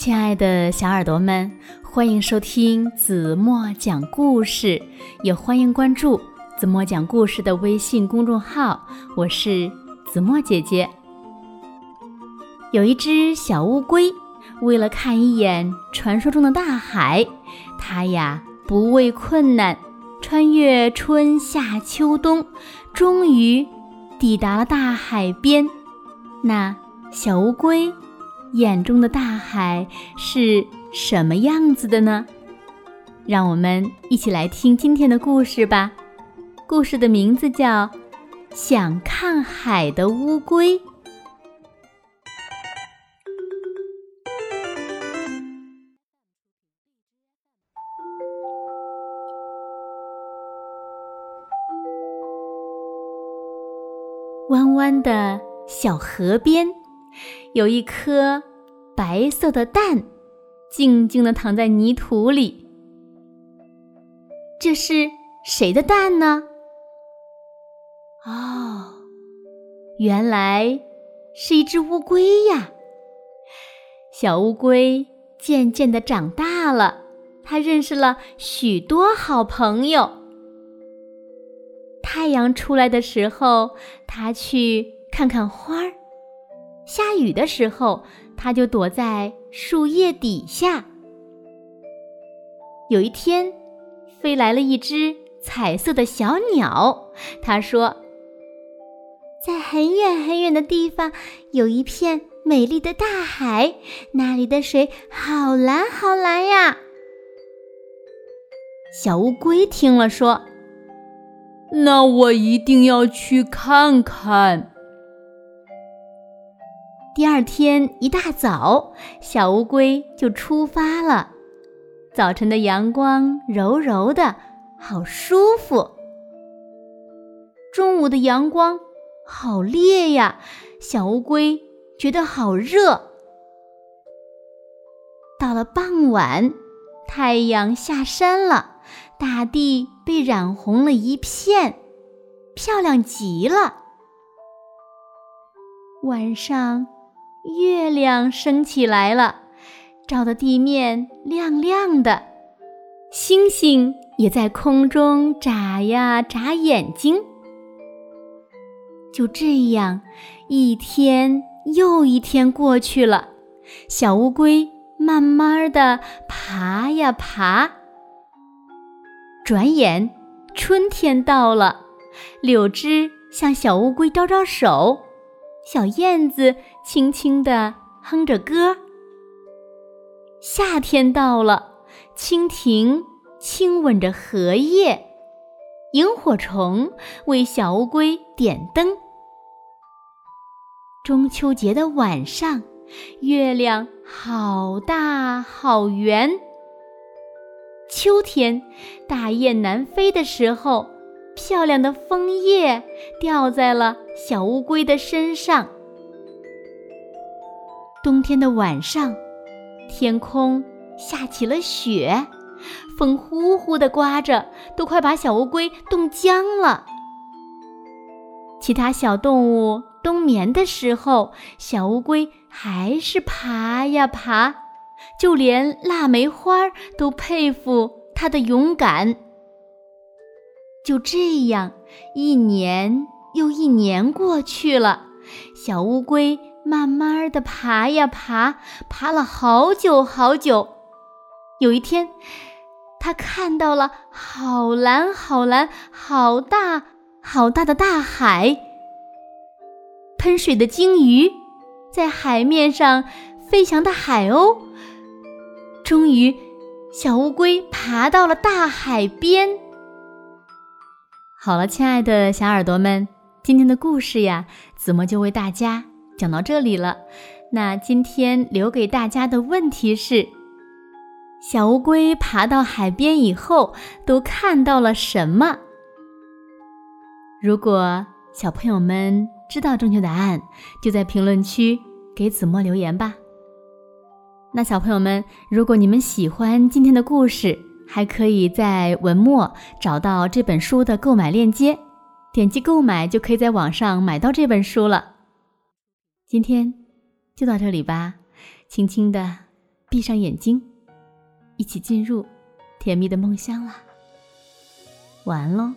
亲爱的小耳朵们，欢迎收听子墨讲故事，也欢迎关注子墨讲故事的微信公众号。我是子墨姐姐。有一只小乌龟，为了看一眼传说中的大海，它呀不畏困难，穿越春夏秋冬，终于抵达了大海边。那小乌龟。眼中的大海是什么样子的呢？让我们一起来听今天的故事吧。故事的名字叫《想看海的乌龟》。弯弯的小河边。有一颗白色的蛋，静静地躺在泥土里。这是谁的蛋呢？哦，原来是一只乌龟呀！小乌龟渐渐地长大了，它认识了许多好朋友。太阳出来的时候，它去看看花儿。下雨的时候，它就躲在树叶底下。有一天，飞来了一只彩色的小鸟。它说：“在很远很远的地方，有一片美丽的大海，那里的水好蓝好蓝呀。”小乌龟听了说：“那我一定要去看看。”第二天一大早，小乌龟就出发了。早晨的阳光柔柔的，好舒服。中午的阳光好烈呀，小乌龟觉得好热。到了傍晚，太阳下山了，大地被染红了一片，漂亮极了。晚上。月亮升起来了，照得地面亮亮的，星星也在空中眨呀眨眼睛。就这样，一天又一天过去了，小乌龟慢慢的爬呀爬。转眼，春天到了，柳枝向小乌龟招招手。小燕子轻轻地哼着歌。夏天到了，蜻蜓亲吻着荷叶，萤火虫为小乌龟点灯。中秋节的晚上，月亮好大好圆。秋天，大雁南飞的时候。漂亮的枫叶掉在了小乌龟的身上。冬天的晚上，天空下起了雪，风呼呼地刮着，都快把小乌龟冻僵了。其他小动物冬眠的时候，小乌龟还是爬呀爬，就连腊梅花都佩服它的勇敢。就这样，一年又一年过去了，小乌龟慢慢的爬呀爬，爬了好久好久。有一天，它看到了好蓝好蓝、好大好大的大海，喷水的鲸鱼，在海面上飞翔的海鸥。终于，小乌龟爬到了大海边。好了，亲爱的小耳朵们，今天的故事呀，子墨就为大家讲到这里了。那今天留给大家的问题是：小乌龟爬到海边以后，都看到了什么？如果小朋友们知道正确答案，就在评论区给子墨留言吧。那小朋友们，如果你们喜欢今天的故事，还可以在文末找到这本书的购买链接，点击购买就可以在网上买到这本书了。今天就到这里吧，轻轻的闭上眼睛，一起进入甜蜜的梦乡啦。晚安喽。